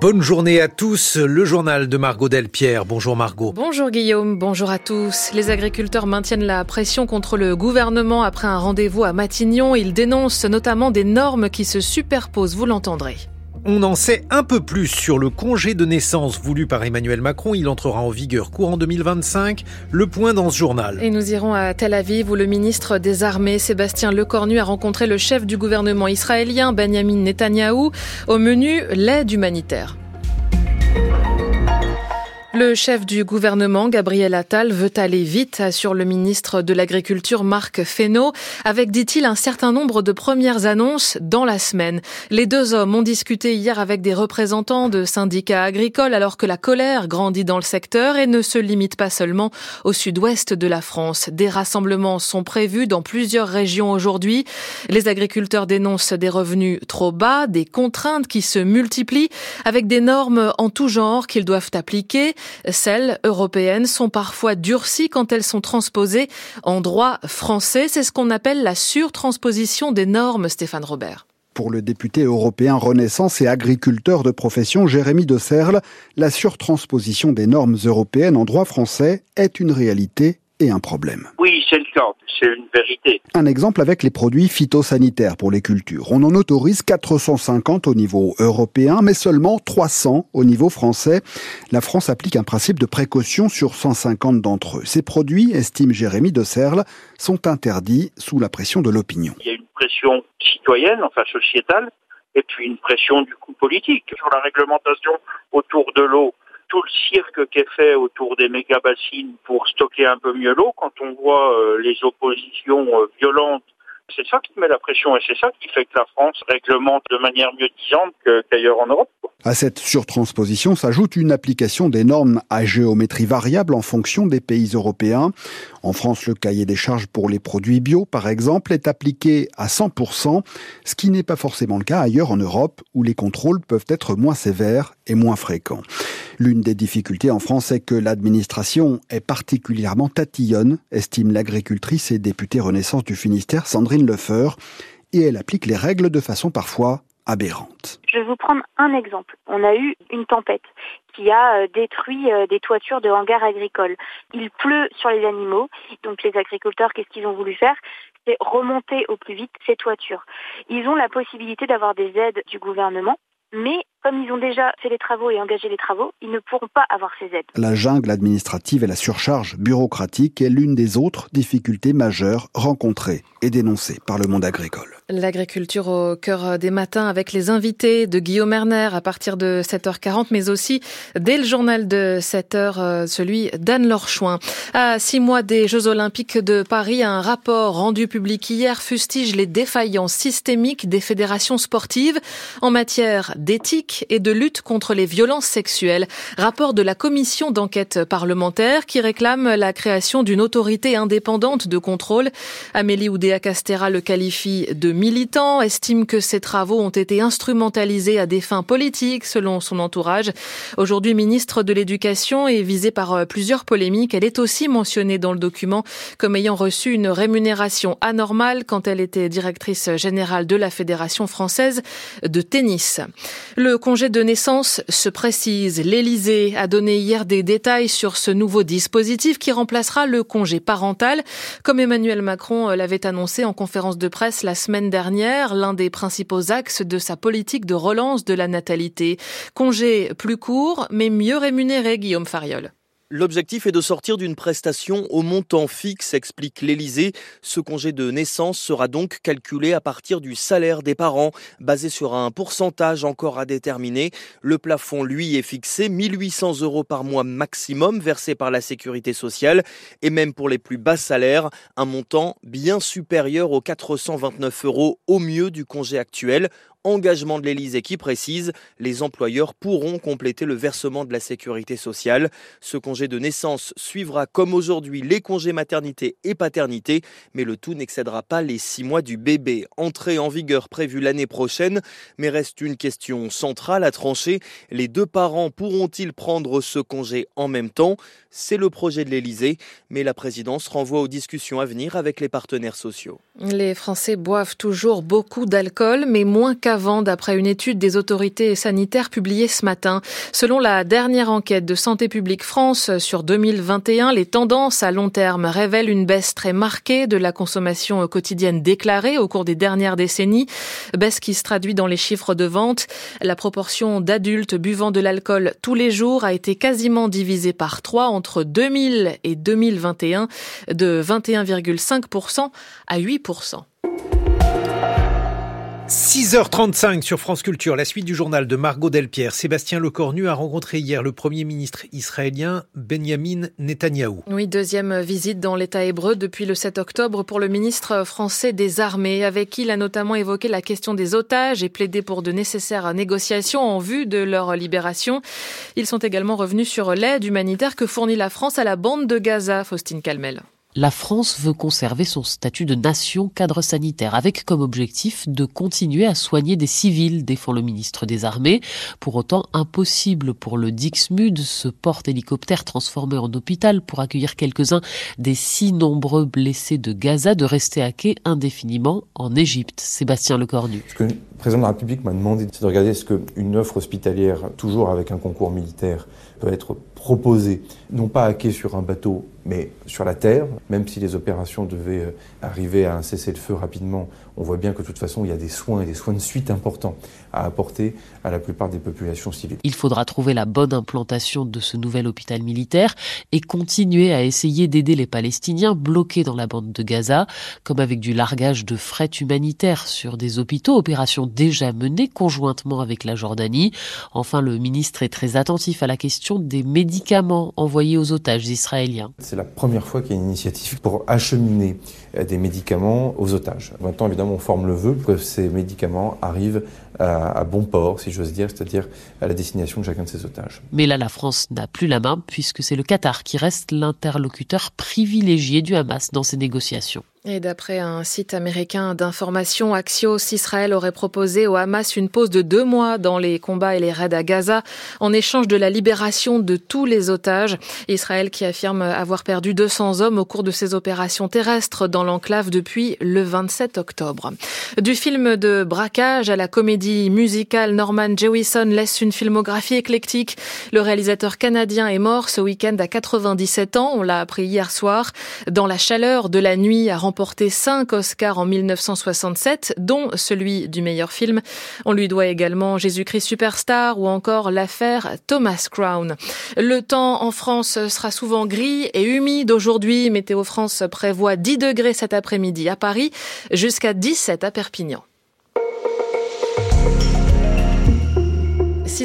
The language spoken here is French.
Bonne journée à tous. Le journal de Margot Delpierre. Bonjour Margot. Bonjour Guillaume. Bonjour à tous. Les agriculteurs maintiennent la pression contre le gouvernement après un rendez-vous à Matignon. Ils dénoncent notamment des normes qui se superposent. Vous l'entendrez. On en sait un peu plus sur le congé de naissance voulu par Emmanuel Macron. Il entrera en vigueur courant 2025. Le point dans ce journal. Et nous irons à Tel Aviv où le ministre des Armées, Sébastien Lecornu, a rencontré le chef du gouvernement israélien, Benjamin Netanyahou. Au menu, l'aide humanitaire. Le chef du gouvernement, Gabriel Attal, veut aller vite, assure le ministre de l'Agriculture, Marc Fesneau, avec, dit-il, un certain nombre de premières annonces dans la semaine. Les deux hommes ont discuté hier avec des représentants de syndicats agricoles alors que la colère grandit dans le secteur et ne se limite pas seulement au sud-ouest de la France. Des rassemblements sont prévus dans plusieurs régions aujourd'hui. Les agriculteurs dénoncent des revenus trop bas, des contraintes qui se multiplient avec des normes en tout genre qu'ils doivent appliquer. Celles européennes sont parfois durcies quand elles sont transposées en droit français. C'est ce qu'on appelle la surtransposition des normes, Stéphane Robert. Pour le député européen Renaissance et agriculteur de profession Jérémy de Serle, la surtransposition des normes européennes en droit français est une réalité et un problème. Oui, c'est le cas, c'est une vérité. Un exemple avec les produits phytosanitaires pour les cultures. On en autorise 450 au niveau européen, mais seulement 300 au niveau français. La France applique un principe de précaution sur 150 d'entre eux. Ces produits, estime Jérémy de Serle, sont interdits sous la pression de l'opinion. Il y a une pression citoyenne, enfin sociétale, et puis une pression du coup politique sur la réglementation autour de l'eau tout le cirque qui est fait autour des méga-bassines pour stocker un peu mieux l'eau, quand on voit euh, les oppositions euh, violentes c'est ça qui met la pression et c'est ça qui fait que la France réglemente de manière mieux disante qu'ailleurs en Europe. À cette surtransposition s'ajoute une application des normes à géométrie variable en fonction des pays européens. En France, le cahier des charges pour les produits bio, par exemple, est appliqué à 100%, ce qui n'est pas forcément le cas ailleurs en Europe, où les contrôles peuvent être moins sévères et moins fréquents. L'une des difficultés en France est que l'administration est particulièrement tatillonne, estime l'agricultrice et députée Renaissance du Finistère Sandrine Lefeur, et elle applique les règles de façon parfois aberrante. Je vais vous prendre un exemple. On a eu une tempête qui a euh, détruit euh, des toitures de hangars agricoles. Il pleut sur les animaux, donc les agriculteurs, qu'est-ce qu'ils ont voulu faire? C'est remonter au plus vite ces toitures. Ils ont la possibilité d'avoir des aides du gouvernement, mais comme ils ont déjà fait les travaux et engagé les travaux, ils ne pourront pas avoir ces aides. La jungle administrative et la surcharge bureaucratique est l'une des autres difficultés majeures rencontrées et dénoncées par le monde agricole. L'agriculture au cœur des matins avec les invités de Guillaume Erner à partir de 7h40, mais aussi dès le journal de 7h, euh, celui d'Anne Lorchouin. À six mois des Jeux Olympiques de Paris, un rapport rendu public hier fustige les défaillances systémiques des fédérations sportives en matière d'éthique et de lutte contre les violences sexuelles. Rapport de la commission d'enquête parlementaire qui réclame la création d'une autorité indépendante de contrôle. Amélie Oudéa-Castera le qualifie de militant, estime que ses travaux ont été instrumentalisés à des fins politiques selon son entourage. Aujourd'hui ministre de l'Éducation et visée par euh, plusieurs polémiques, elle est aussi mentionnée dans le document comme ayant reçu une rémunération anormale quand elle était directrice générale de la Fédération française de tennis. Le congé de naissance se précise. L'Élysée a donné hier des détails sur ce nouveau dispositif qui remplacera le congé parental, comme Emmanuel Macron l'avait annoncé en conférence de presse la semaine dernière l'un des principaux axes de sa politique de relance de la natalité. Congé plus court, mais mieux rémunéré, Guillaume Fariol. L'objectif est de sortir d'une prestation au montant fixe, explique l'Élysée. Ce congé de naissance sera donc calculé à partir du salaire des parents, basé sur un pourcentage encore à déterminer. Le plafond, lui, est fixé 1800 euros par mois maximum versé par la sécurité sociale et même pour les plus bas salaires, un montant bien supérieur aux 429 euros au mieux du congé actuel. Engagement de l'Élysée qui précise, les employeurs pourront compléter le versement de la sécurité sociale. Ce congé de naissance suivra comme aujourd'hui les congés maternité et paternité, mais le tout n'excédera pas les six mois du bébé. Entrée en vigueur prévue l'année prochaine, mais reste une question centrale à trancher. Les deux parents pourront-ils prendre ce congé en même temps? C'est le projet de l'Élysée, mais la présidence renvoie aux discussions à venir avec les partenaires sociaux. Les Français boivent toujours beaucoup d'alcool, mais moins qu'avant, d'après une étude des autorités sanitaires publiée ce matin. Selon la dernière enquête de Santé publique France sur 2021, les tendances à long terme révèlent une baisse très marquée de la consommation quotidienne déclarée au cours des dernières décennies, baisse qui se traduit dans les chiffres de vente. La proportion d'adultes buvant de l'alcool tous les jours a été quasiment divisée par trois entre 2000 et 2021, de 21,5% à 8%. 6h35 sur France Culture, la suite du journal de Margot Delpierre. Sébastien Lecornu a rencontré hier le premier ministre israélien Benjamin Netanyahou. Oui, deuxième visite dans l'État hébreu depuis le 7 octobre pour le ministre français des Armées, avec qui il a notamment évoqué la question des otages et plaidé pour de nécessaires négociations en vue de leur libération. Ils sont également revenus sur l'aide humanitaire que fournit la France à la bande de Gaza, Faustine Calmel la France veut conserver son statut de nation cadre sanitaire, avec comme objectif de continuer à soigner des civils, défend le ministre des Armées. Pour autant, impossible pour le Dixmude, ce porte-hélicoptère transformé en hôpital pour accueillir quelques-uns des si nombreux blessés de Gaza, de rester à quai indéfiniment en Égypte. Sébastien Lecornu. Ce que le président de la République m'a demandé, de regarder ce qu'une offre hospitalière, toujours avec un concours militaire, peut être proposée, non pas à quai sur un bateau, mais sur la terre, même si les opérations devaient euh, arriver à un cessez-le-feu rapidement, on voit bien que de toute façon, il y a des soins et des soins de suite importants à apporter à la plupart des populations civiles. Il faudra trouver la bonne implantation de ce nouvel hôpital militaire et continuer à essayer d'aider les Palestiniens bloqués dans la bande de Gaza, comme avec du largage de fret humanitaire sur des hôpitaux, opération déjà menée conjointement avec la Jordanie. Enfin, le ministre est très attentif à la question des médicaments envoyés aux otages israéliens la première fois qu'il y a une initiative pour acheminer des médicaments aux otages. Maintenant, évidemment, on forme le vœu que ces médicaments arrivent à, bon port, si j'ose dire, c'est-à-dire à la destination de chacun de ces otages. Mais là, la France n'a plus la main puisque c'est le Qatar qui reste l'interlocuteur privilégié du Hamas dans ces négociations. Et d'après un site américain d'information, Axios, Israël aurait proposé au Hamas une pause de deux mois dans les combats et les raids à Gaza en échange de la libération de tous les otages. Israël qui affirme avoir perdu 200 hommes au cours de ses opérations terrestres dans l'enclave depuis le 27 octobre. Du film de braquage à la comédie musicale, Norman Jewison laisse une filmographie éclectique. Le réalisateur canadien est mort ce week-end à 97 ans, on l'a appris hier soir, dans la chaleur de la nuit à remporté cinq Oscars en 1967, dont celui du meilleur film. On lui doit également Jésus-Christ Superstar ou encore l'affaire Thomas Crown. Le temps en France sera souvent gris et humide aujourd'hui. Météo France prévoit 10 degrés cet après-midi à Paris, jusqu'à 17 à Perpignan.